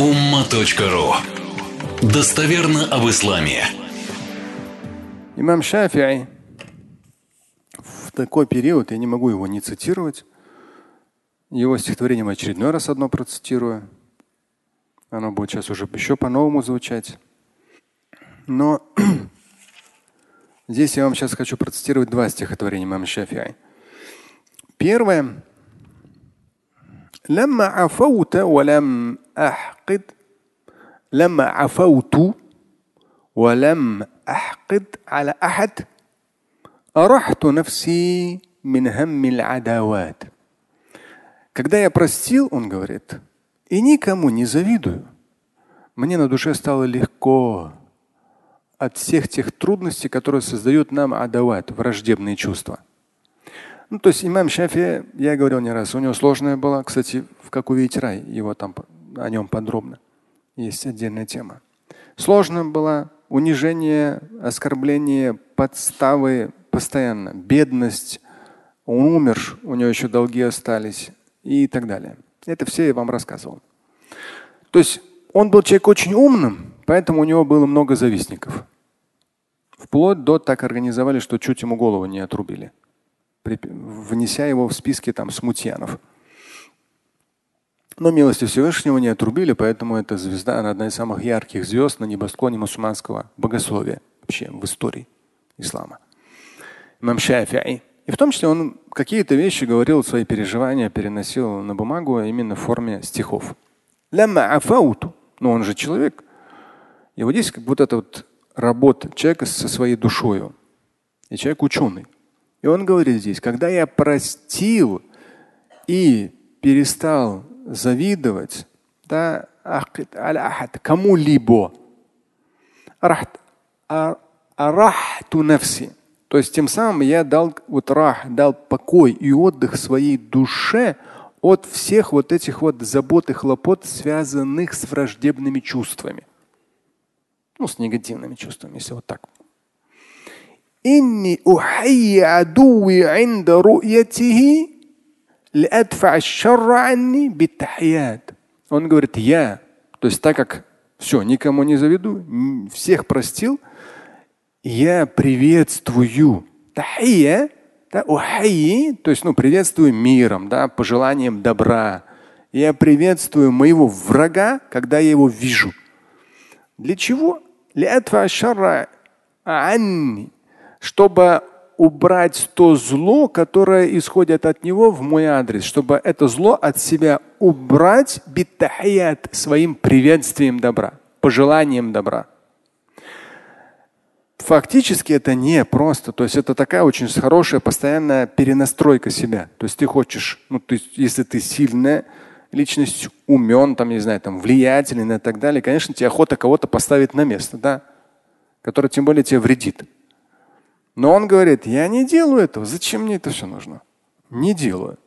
umma.ru Достоверно об исламе. Имам Шафи'и в такой период, я не могу его не цитировать, его стихотворение в очередной раз одно процитирую. Оно будет сейчас уже еще по-новому звучать. Но здесь я вам сейчас хочу процитировать два стихотворения имама Шафи'и. Первое. لما عفوت ولم أحقد لما عفوت ولم أحقد على أحد أرحت نفسي من هم العداوات Когда я простил, он говорит, и никому не завидую, мне на душе стало легко от всех тех трудностей, которые создают нам адават, враждебные чувства. Ну, то есть имам Шафи, я говорил не раз, у него сложная была, кстати, в как увидеть рай, его там о нем подробно. Есть отдельная тема. Сложная была унижение, оскорбление, подставы постоянно, бедность, он умер, у него еще долги остались и так далее. Это все я вам рассказывал. То есть он был человек очень умным, поэтому у него было много завистников. Вплоть до так организовали, что чуть ему голову не отрубили внеся его в списки там смутьянов. Но милости Всевышнего не отрубили, поэтому эта звезда, она одна из самых ярких звезд на небосклоне мусульманского богословия вообще в истории ислама. Имам Шафи'и. И в том числе он какие-то вещи говорил, свои переживания переносил на бумагу именно в форме стихов. Но он же человек. И вот здесь как вот эта вот работа человека со своей душою. И человек ученый. И он говорит здесь, когда я простил и перестал завидовать да, кому-либо, арахту навси. То есть тем самым я дал вот рах, дал покой и отдых своей душе от всех вот этих вот забот и хлопот, связанных с враждебными чувствами. Ну, с негативными чувствами, если вот так إني أحيي عدوي عند رؤيته لأدفع الشر عني بالتحيات. Он говорит, я, то есть так как все, никому не заведу, всех простил, я приветствую. Тахия, да, ухайи, то есть ну, приветствую миром, да, пожеланием добра. Я приветствую моего врага, когда я его вижу. Для чего? чтобы убрать то зло, которое исходит от него в мой адрес, чтобы это зло от себя убрать биттахият своим приветствием добра, пожеланием добра. Фактически это не просто, то есть это такая очень хорошая постоянная перенастройка себя. То есть ты хочешь, ну, есть, если ты сильная личность, умен, там, не знаю, там, влиятельный и так далее, конечно, тебе охота кого-то поставить на место, да, который тем более тебе вредит. Но он говорит, я не делаю этого. Зачем мне это все нужно? Не делаю.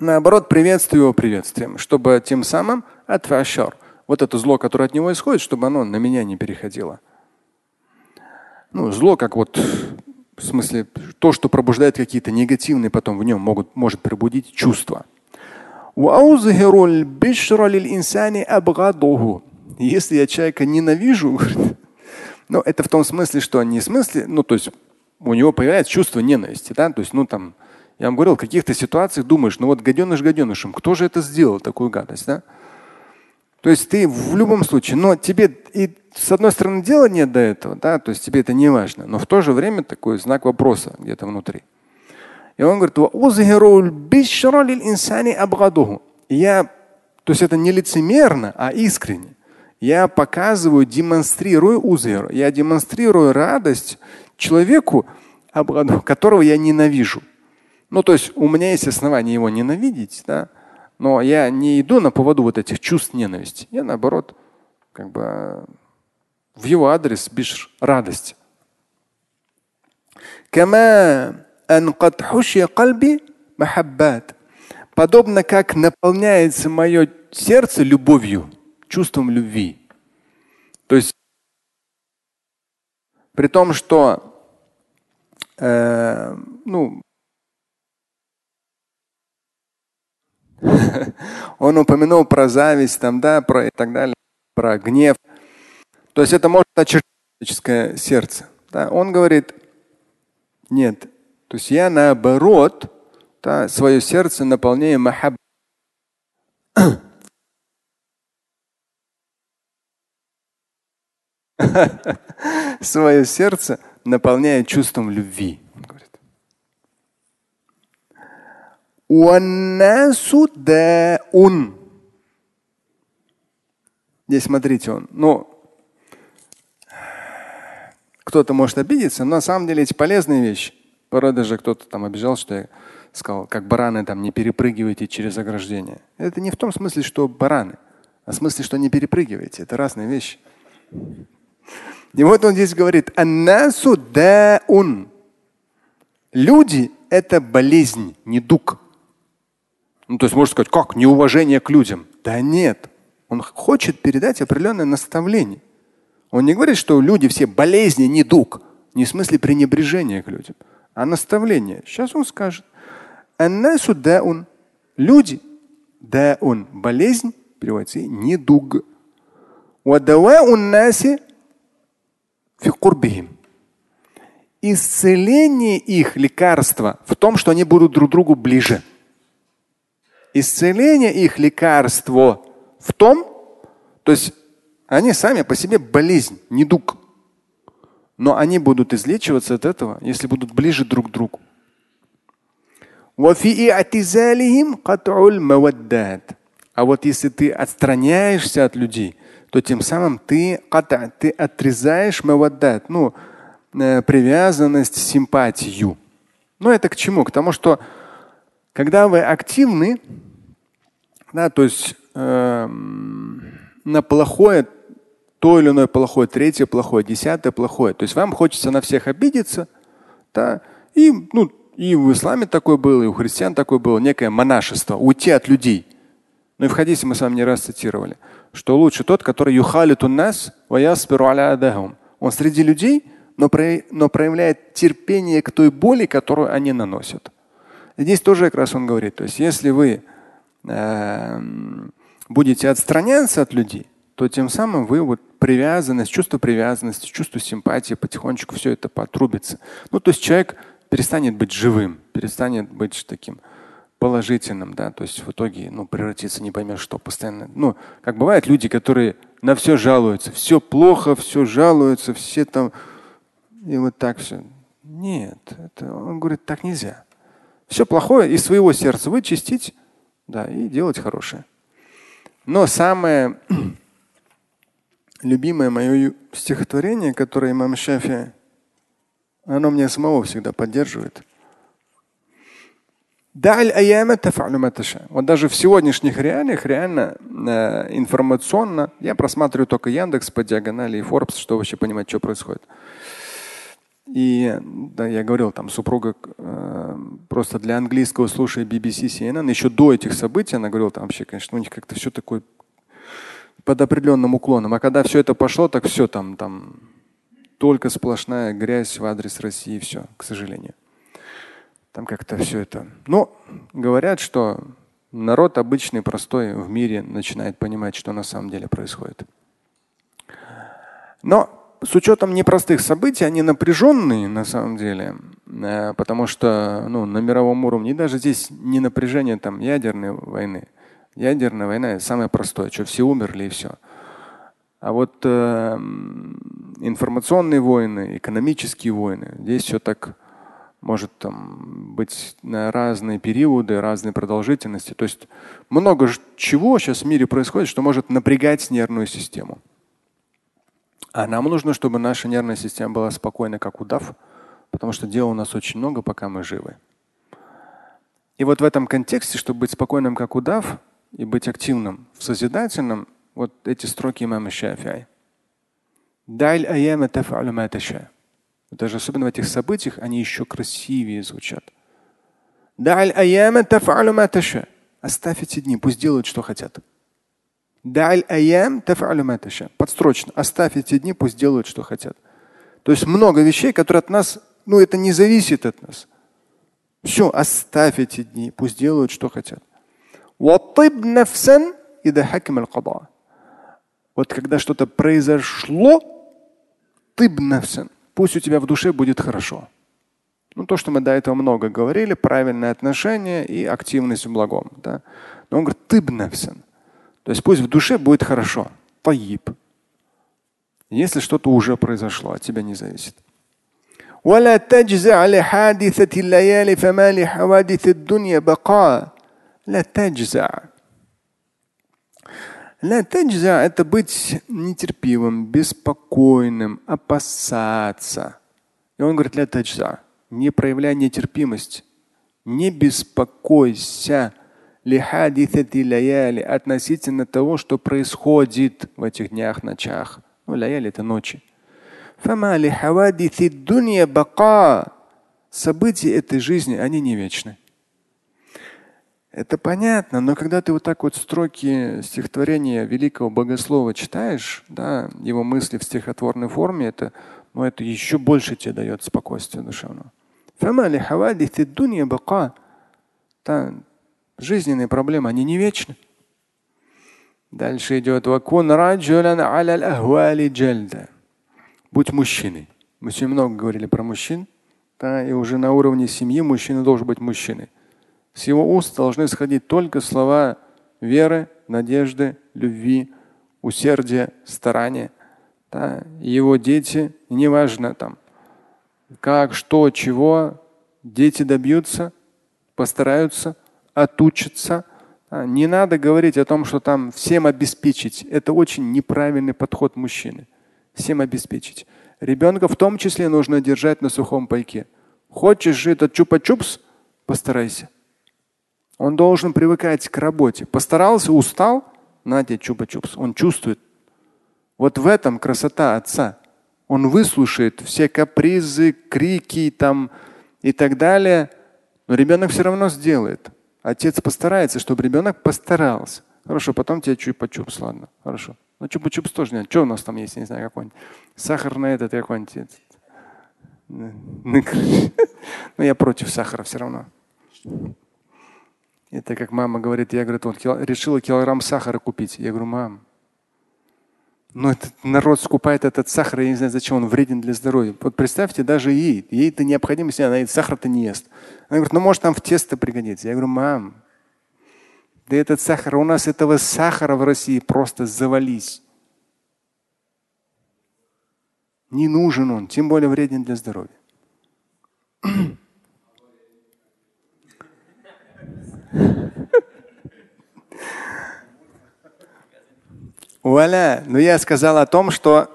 Наоборот, приветствую его приветствием, чтобы тем самым отвашар, вот это зло, которое от него исходит, чтобы оно на меня не переходило. Ну, зло, как вот в смысле, то, что пробуждает какие-то негативные, потом в нем могут, может пробудить чувства. Если я человека ненавижу, Ну, это в том смысле, что не в смысле, ну, то есть у него появляется чувство ненависти, да, то есть, ну, там, я вам говорил, в каких-то ситуациях думаешь, ну вот гаденыш гаденышем, кто же это сделал, такую гадость, да? То есть ты в любом случае, но тебе и с одной стороны дела нет до этого, да, то есть тебе это не важно, но в то же время такой знак вопроса где-то внутри. И он говорит, я, то есть это не лицемерно, а искренне. Я показываю, демонстрирую узер, я демонстрирую радость человеку, которого я ненавижу. Ну, то есть у меня есть основания его ненавидеть, да, но я не иду на поводу вот этих чувств ненависти. Я наоборот, как бы в его адрес бишь радость. Подобно как наполняется мое сердце любовью чувством любви. То есть при том, что э, ну, Он упомянул про зависть, там, да, про и так далее, про гнев. То есть это может очертить сердце. Да? Он говорит, нет. То есть я наоборот да, свое сердце наполняю махаб. свое сердце наполняя чувством любви. Он говорит. Здесь смотрите, он, ну, кто-то может обидеться, но на самом деле эти полезные вещи. Порой даже кто-то там обижал, что я сказал, как бараны там не перепрыгивайте через ограждение. Это не в том смысле, что бараны, а в смысле, что не перепрыгивайте. Это разные вещи. И вот он здесь говорит, аннасу даун. Люди – это болезнь, не дуг. Ну, то есть можно сказать, как неуважение к людям? Да нет. Он хочет передать определенное наставление. Он не говорит, что люди все болезни, не дуг. Не в смысле пренебрежения к людям, а наставление. Сейчас он скажет. Аннасу даун. Люди даун. Болезнь переводится не дуг. Вадавау наси Исцеление их лекарства в том, что они будут друг другу ближе. Исцеление их лекарство в том, то есть они сами по себе болезнь, недуг. Но они будут излечиваться от этого, если будут ближе друг к другу. А вот если ты отстраняешься от людей, то тем самым ты, ты отрезаешь маваддат, ну, э, привязанность, симпатию. Ну это к чему? К тому, что когда вы активны, да, то есть э, на плохое, то или иное плохое, третье плохое, десятое плохое. То есть вам хочется на всех обидеться, да, и, ну, и в исламе такое было, и у христиан такое было, некое монашество, уйти от людей. Ну и в хадисе мы с вами не раз цитировали что лучше тот, который юхалиту нас, он среди людей, но, но проявляет терпение к той боли, которую они наносят. Здесь тоже как раз он говорит, то есть если вы э, будете отстраняться от людей, то тем самым вы вот привязанность, чувство привязанности, чувство симпатии потихонечку все это потрубится. Ну, то есть человек перестанет быть живым, перестанет быть таким положительным, да, то есть в итоге, ну, превратиться не поймешь что постоянно. Ну, как бывает люди, которые на все жалуются, все плохо, все жалуются, все там, и вот так все. Нет, это, он говорит, так нельзя. Все плохое из своего сердца вычистить, да, и делать хорошее. Но самое любимое мое стихотворение, которое имам Шафи, оно меня самого всегда поддерживает – вот даже в сегодняшних реалиях реально э, информационно, я просматриваю только Яндекс по диагонали и Forbes, чтобы вообще понимать, что происходит. И да, я говорил, там супруга э, просто для английского слушая BBC, CNN, еще до этих событий она говорила, там вообще, конечно, у них как-то все такое под определенным уклоном. А когда все это пошло, так все там, там только сплошная грязь в адрес России, все, к сожалению. Там как-то все это. Ну, говорят, что народ обычный, простой в мире начинает понимать, что на самом деле происходит. Но с учетом непростых событий, они напряженные на самом деле, э, потому что ну, на мировом уровне, даже здесь не напряжение там, ядерной войны. Ядерная война – это самое простое, что все умерли и все. А вот э, информационные войны, экономические войны, здесь все так может там быть на разные периоды, разные продолжительности. То есть много чего сейчас в мире происходит, что может напрягать нервную систему. А нам нужно, чтобы наша нервная система была спокойна, как удав, потому что дела у нас очень много, пока мы живы. И вот в этом контексте, чтобы быть спокойным, как удав, и быть активным в созидательном, вот эти строки имама Шафиай. Даже особенно в этих событиях они еще красивее звучат. Оставь эти дни, пусть делают, что хотят. Подстрочно. Оставь эти дни, пусть делают, что хотят. То есть много вещей, которые от нас, ну это не зависит от нас. Все, оставь эти дни, пусть делают, что хотят. Вот когда что-то произошло, ты бнафсан – пусть у тебя в душе будет хорошо. Ну, то, что мы до этого много говорили, правильное отношение и активность в благом. Да? Но он говорит, тыб нафсан. То есть пусть в душе будет хорошо. Таиб. Если что-то уже произошло, от тебя не зависит. ولا تجزع لحادثة الليالي فما لحوادث الدنيا بقاء لا تجزع Ля таджза это быть нетерпивым, беспокойным, опасаться. И он говорит, ля таджза, не проявляй нетерпимость, не беспокойся относительно того, что происходит в этих днях, ночах. Ну, ляяли это ночи. Фама ляхадицет дунья бака События этой жизни, они не вечны. Это понятно, но когда ты вот так вот строки стихотворения великого богослова читаешь, да, его мысли в стихотворной форме, это, ну, это еще больше тебе дает спокойствие душевного. Да, жизненные проблемы, они не вечны. Дальше идет Будь мужчиной. Мы сегодня много говорили про мужчин, да, и уже на уровне семьи мужчина должен быть мужчиной. С его уст должны сходить только слова веры, надежды, любви, усердия, старания. Да? Его дети, неважно там, как, что, чего, дети добьются, постараются, отучатся. Да? Не надо говорить о том, что там всем обеспечить. Это очень неправильный подход мужчины. Всем обеспечить. Ребенка в том числе нужно держать на сухом пайке. Хочешь жить этот чупа-чупс, постарайся. Он должен привыкать к работе. Постарался, устал, на тебе чупа-чупс. Он чувствует. Вот в этом красота отца. Он выслушает все капризы, крики там и так далее. Но ребенок все равно сделает. Отец постарается, чтобы ребенок постарался. Хорошо, потом тебе чупа-чупс, ладно. Хорошо. Ну, чупа-чупс тоже нет. Что у нас там есть, не знаю, какой-нибудь. Сахарный этот какой-нибудь. Ну, я против сахара все равно. Это как мама говорит, я говорю, вот решила килограмм сахара купить. Я говорю, мам, ну этот народ скупает этот сахар, я не знаю, зачем он вреден для здоровья. Вот представьте, даже ей, ей-то необходимость, она сахар-то не ест. Она говорит, ну может там в тесто пригодится. Я говорю, мам, да этот сахар, у нас этого сахара в России просто завались. Не нужен он, тем более вреден для здоровья. Уаля, но ну я сказал о том, что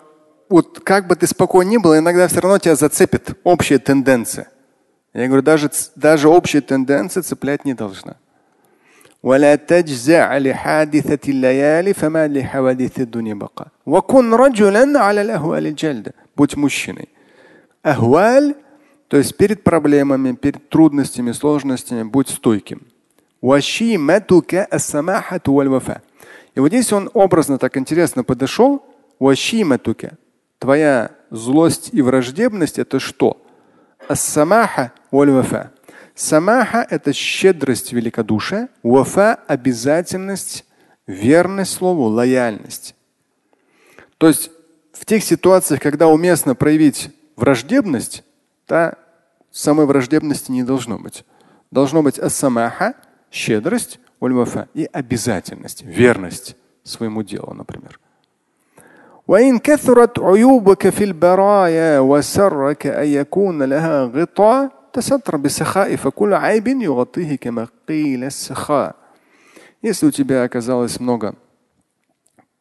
вот как бы ты спокойно ни был, иногда все равно тебя зацепит общая тенденция. Я говорю, даже, даже общая тенденция цеплять не должна. Будь мужчиной. Ахваль, то есть перед проблемами, перед трудностями, сложностями, будь стойким. И вот здесь он образно так интересно подошел. Твоя злость и враждебность это что? Самаха это щедрость, великодушие. Вафа – обязательность, верность слову, лояльность. То есть в тех ситуациях, когда уместно проявить враждебность, да, самой враждебности не должно быть. Должно быть ассамаха, щедрость, ульмафа и обязательность, верность своему делу, например. وإن كثرت عيوبك في البرايا وسرك أن يكون لها غطاء تستر بسخاء فكل عيب يغطيه كما قيل السخاء. Если у тебя оказалось много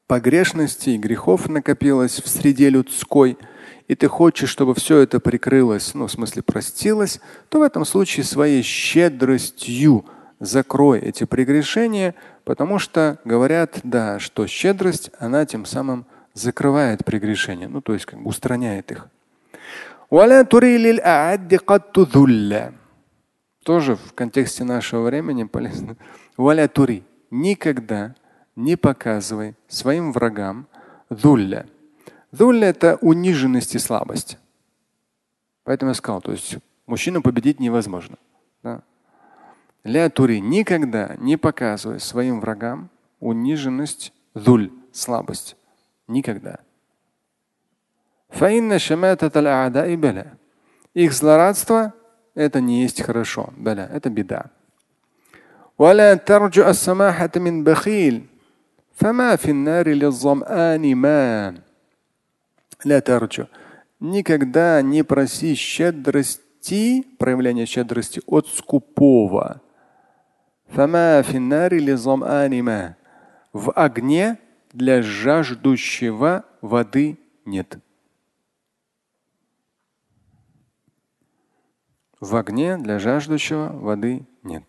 погрешностей, грехов накопилось в среде людской, и ты хочешь, чтобы все это прикрылось, ну, в смысле простилось, то в этом случае своей щедростью закрой эти прегрешения, потому что говорят, да, что щедрость, она тем самым закрывает прегрешения, ну то есть как бы устраняет их. Тоже в контексте нашего времени полезно. Никогда не показывай своим врагам дулля. Дулля – это униженность и слабость. Поэтому я сказал, то есть мужчину победить невозможно. Ля Тури никогда не показывай своим врагам униженность, дуль, слабость. Никогда. Их злорадство – это не есть хорошо. Беля – это беда. Никогда не проси щедрости, проявления щедрости от скупого. В огне для жаждущего воды нет. В огне для жаждущего воды нет.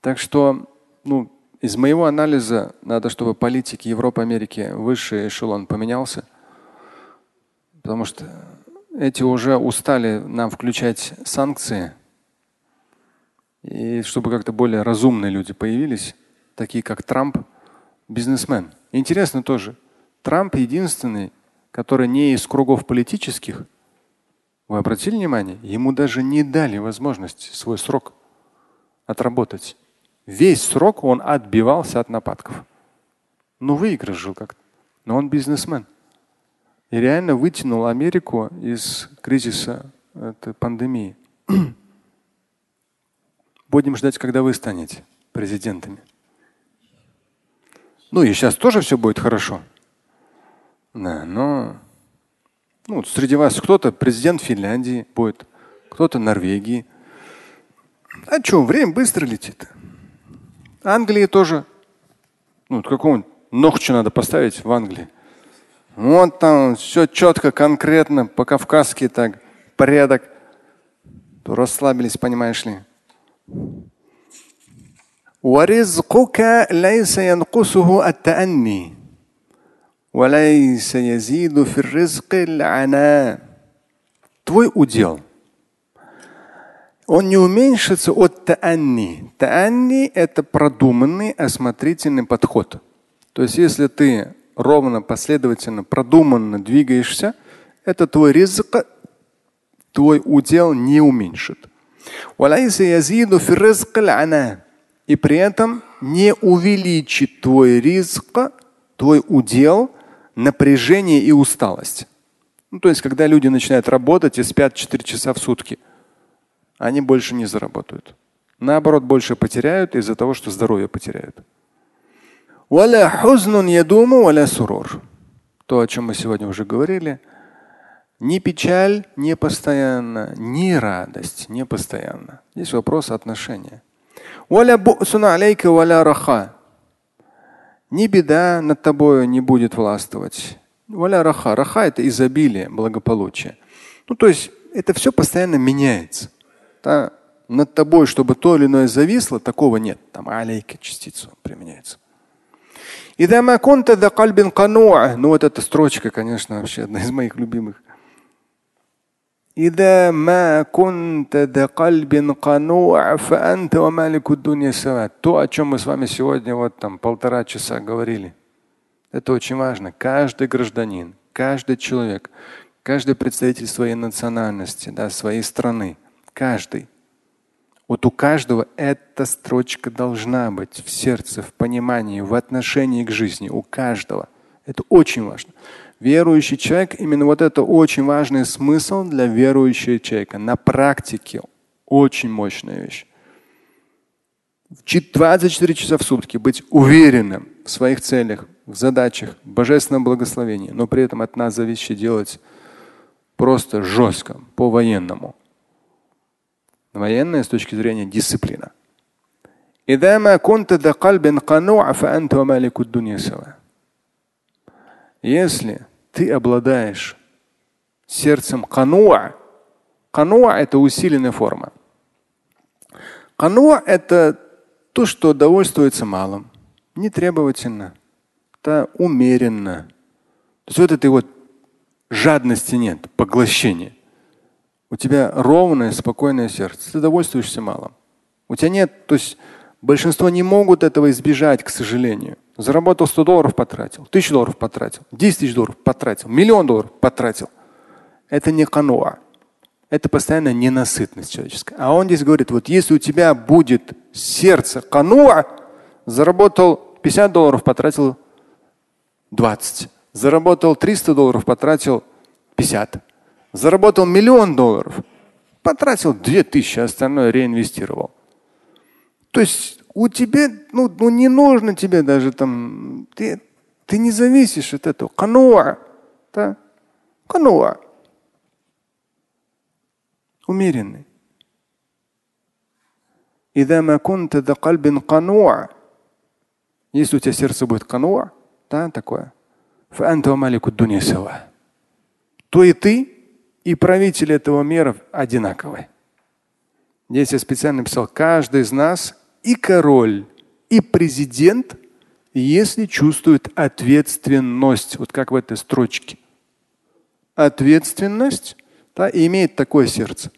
Так что, ну, из моего анализа надо, чтобы политики Европы, Америки, высший эшелон поменялся. Потому что эти уже устали нам включать санкции. И чтобы как-то более разумные люди появились, такие как Трамп, бизнесмен. Интересно тоже, Трамп единственный, который не из кругов политических. Вы обратили внимание? Ему даже не дали возможность свой срок отработать. Весь срок он отбивался от нападков. Ну, выигрыш жил как-то. Но он бизнесмен. И реально вытянул Америку из кризиса этой пандемии. Будем ждать, когда вы станете президентами. Ну и сейчас тоже все будет хорошо. Да, но ну, среди вас кто-то президент Финляндии будет, кто-то Норвегии. А что, время быстро летит. Англии тоже. Ну, какого-нибудь ногчу надо поставить в Англии. Вот там все четко, конкретно, по-кавказски так, порядок. То расслабились, понимаешь ли. ورزقك ليس ينقصه التأني وليس يزيد في الرزق العناء Твой удел. Он не уменьшится от таанни. Таанни – это продуманный, осмотрительный подход. То есть если ты ровно, последовательно, продуманно двигаешься, это твой ризк, твой удел не уменьшит. И при этом не увеличит твой риск, твой удел, напряжение и усталость. Ну, то есть, когда люди начинают работать и спят 4 часа в сутки, они больше не заработают. Наоборот, больше потеряют из-за того, что здоровье потеряют. То, о чем мы сегодня уже говорили – ни печаль не постоянно, ни радость не постоянно. Здесь вопрос отношения. Ни беда над тобою не будет властвовать. раха. Раха – это изобилие, благополучие. Ну, то есть это все постоянно меняется. Да? Над тобой, чтобы то или иное зависло, такого нет. Там алейка частицу применяется. Ну вот эта строчка, конечно, вообще одна из моих любимых. إذا ما كنت ذا قلب قنوع فأنت ومالك الدنيا سواء. То, о чем мы с вами сегодня вот там полтора часа говорили. Это очень важно. Каждый гражданин, каждый человек, каждый представитель своей национальности, да, своей страны, каждый. Вот у каждого эта строчка должна быть в сердце, в понимании, в отношении к жизни. У каждого. Это очень важно. Верующий человек, именно вот это очень важный смысл для верующего человека. На практике очень мощная вещь. 24 часа в сутки быть уверенным в своих целях, в задачах, в божественном благословении, но при этом от нас зависит делать просто жестко, по-военному. Военная с точки зрения дисциплина. Если ты обладаешь сердцем кануа, кануа – это усиленная форма. Кануа – это то, что довольствуется малым, не требовательно, это умеренно. То есть вот этой вот жадности нет, поглощения. У тебя ровное, спокойное сердце. Ты довольствуешься малым. У тебя нет, то есть большинство не могут этого избежать, к сожалению. Заработал 100 долларов, потратил. Тысячу долларов потратил. 10 тысяч долларов потратил. Миллион долларов потратил. Это не кануа. Это постоянная ненасытность человеческая. А он здесь говорит, вот если у тебя будет сердце кануа, заработал 50 долларов, потратил 20. Заработал 300 долларов, потратил 50. Заработал миллион долларов, потратил 2000, а остальное реинвестировал. То есть у тебя, ну, ну не нужно тебе даже там, ты, ты не зависишь от этого. Кануа. Да? Кануа. Умеренный. إذا ما كنت ذا قلب قنوع если у тебя сердце будет кануа, да, такое, то и ты, и правитель этого мира одинаковые. Здесь я специально написал, каждый из нас и король, и президент, если чувствует ответственность, вот как в этой строчке. Ответственность, да, и имеет такое сердце.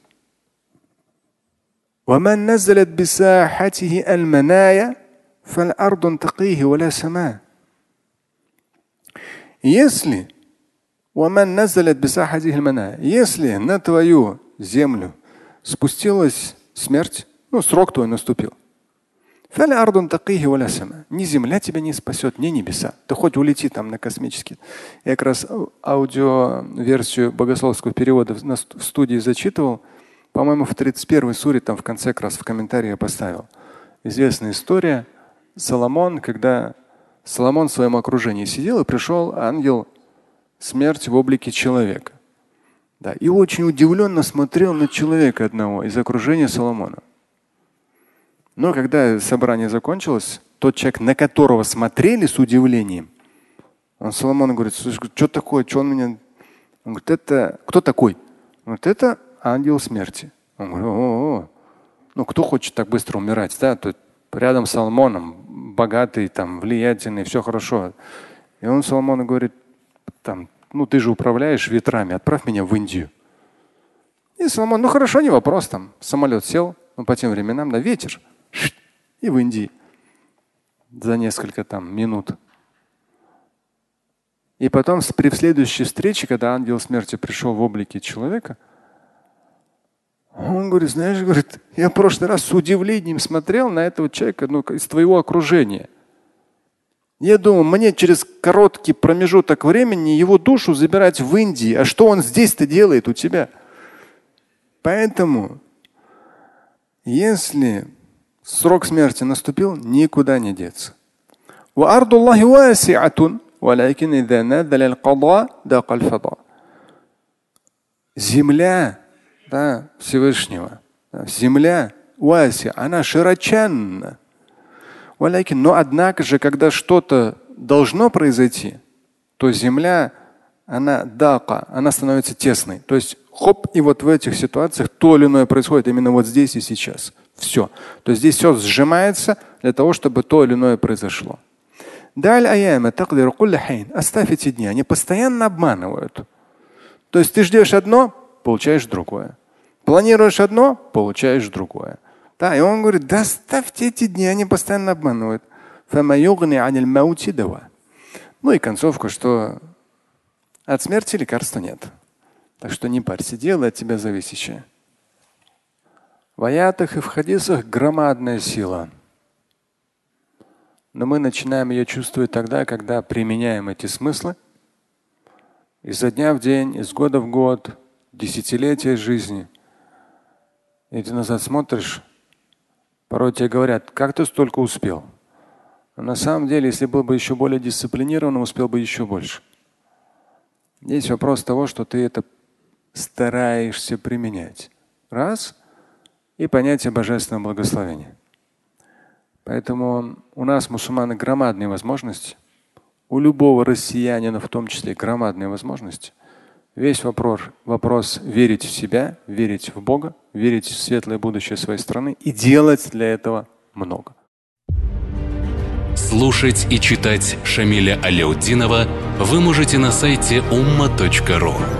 ومن نزلت بساحته المنايا فالأرض تقيه ولا سماء если если на твою землю спустилась смерть, ну, срок твой наступил. ни земля тебя не спасет, ни небеса. Ты хоть улети там на космический. Я как раз аудиоверсию богословского перевода в студии зачитывал. По-моему, в 31 суре, там в конце как раз в комментарии я поставил. Известная история. Соломон, когда Соломон в своем окружении сидел, и пришел ангел смерти в облике человека. Да, и очень удивленно смотрел на человека одного из окружения Соломона. Но когда собрание закончилось, тот человек, на которого смотрели с удивлением, он Соломон говорит, что такое, что он меня... Он говорит, это кто такой? Он говорит, это ангел смерти. Он говорит, о, -о, -о. ну кто хочет так быстро умирать, да? Тут рядом с Соломоном, богатый, там, влиятельный, все хорошо. И он Соломону говорит, там, ну ты же управляешь ветрами, отправь меня в Индию. И Соломон, ну хорошо, не вопрос, там самолет сел, ну по тем временам на ветер, и в Индии за несколько там минут. И потом при следующей встрече, когда ангел смерти пришел в облике человека, он говорит, знаешь, говорит, я в прошлый раз с удивлением смотрел на этого человека ну, из твоего окружения. Я думал, мне через короткий промежуток времени его душу забирать в Индии. А что он здесь-то делает у тебя? Поэтому, если срок смерти наступил, никуда не деться. Земля да, Всевышнего. Земля, уаси, она широченна. Но однако же, когда что-то должно произойти, то земля, она дака, она становится тесной. То есть хоп, и вот в этих ситуациях то или иное происходит именно вот здесь и сейчас. Все. То есть здесь все сжимается для того, чтобы то или иное произошло. Оставь эти дни, они постоянно обманывают. То есть ты ждешь одно, получаешь другое. Планируешь одно, получаешь другое. Да, и он говорит, да ставьте эти дни, они постоянно обманывают. Ну и концовка, что от смерти лекарства нет. Так что не парься, делай от тебя зависящее. В аятах и в хадисах громадная сила. Но мы начинаем ее чувствовать тогда, когда применяем эти смыслы изо дня в день, из года в год, десятилетия жизни – и ты назад смотришь, порой тебе говорят, как ты столько успел. Но на самом деле, если был бы еще более дисциплинированным, успел бы еще больше. Есть вопрос того, что ты это стараешься применять. Раз. И понятие божественного благословения. Поэтому у нас, мусульманы, громадные возможности. У любого россиянина в том числе громадные возможности. Весь вопрос, вопрос верить в себя, верить в Бога, верить в светлое будущее своей страны и делать для этого много. Слушать и читать Шамиля Аляутдинова вы можете на сайте umma.ru.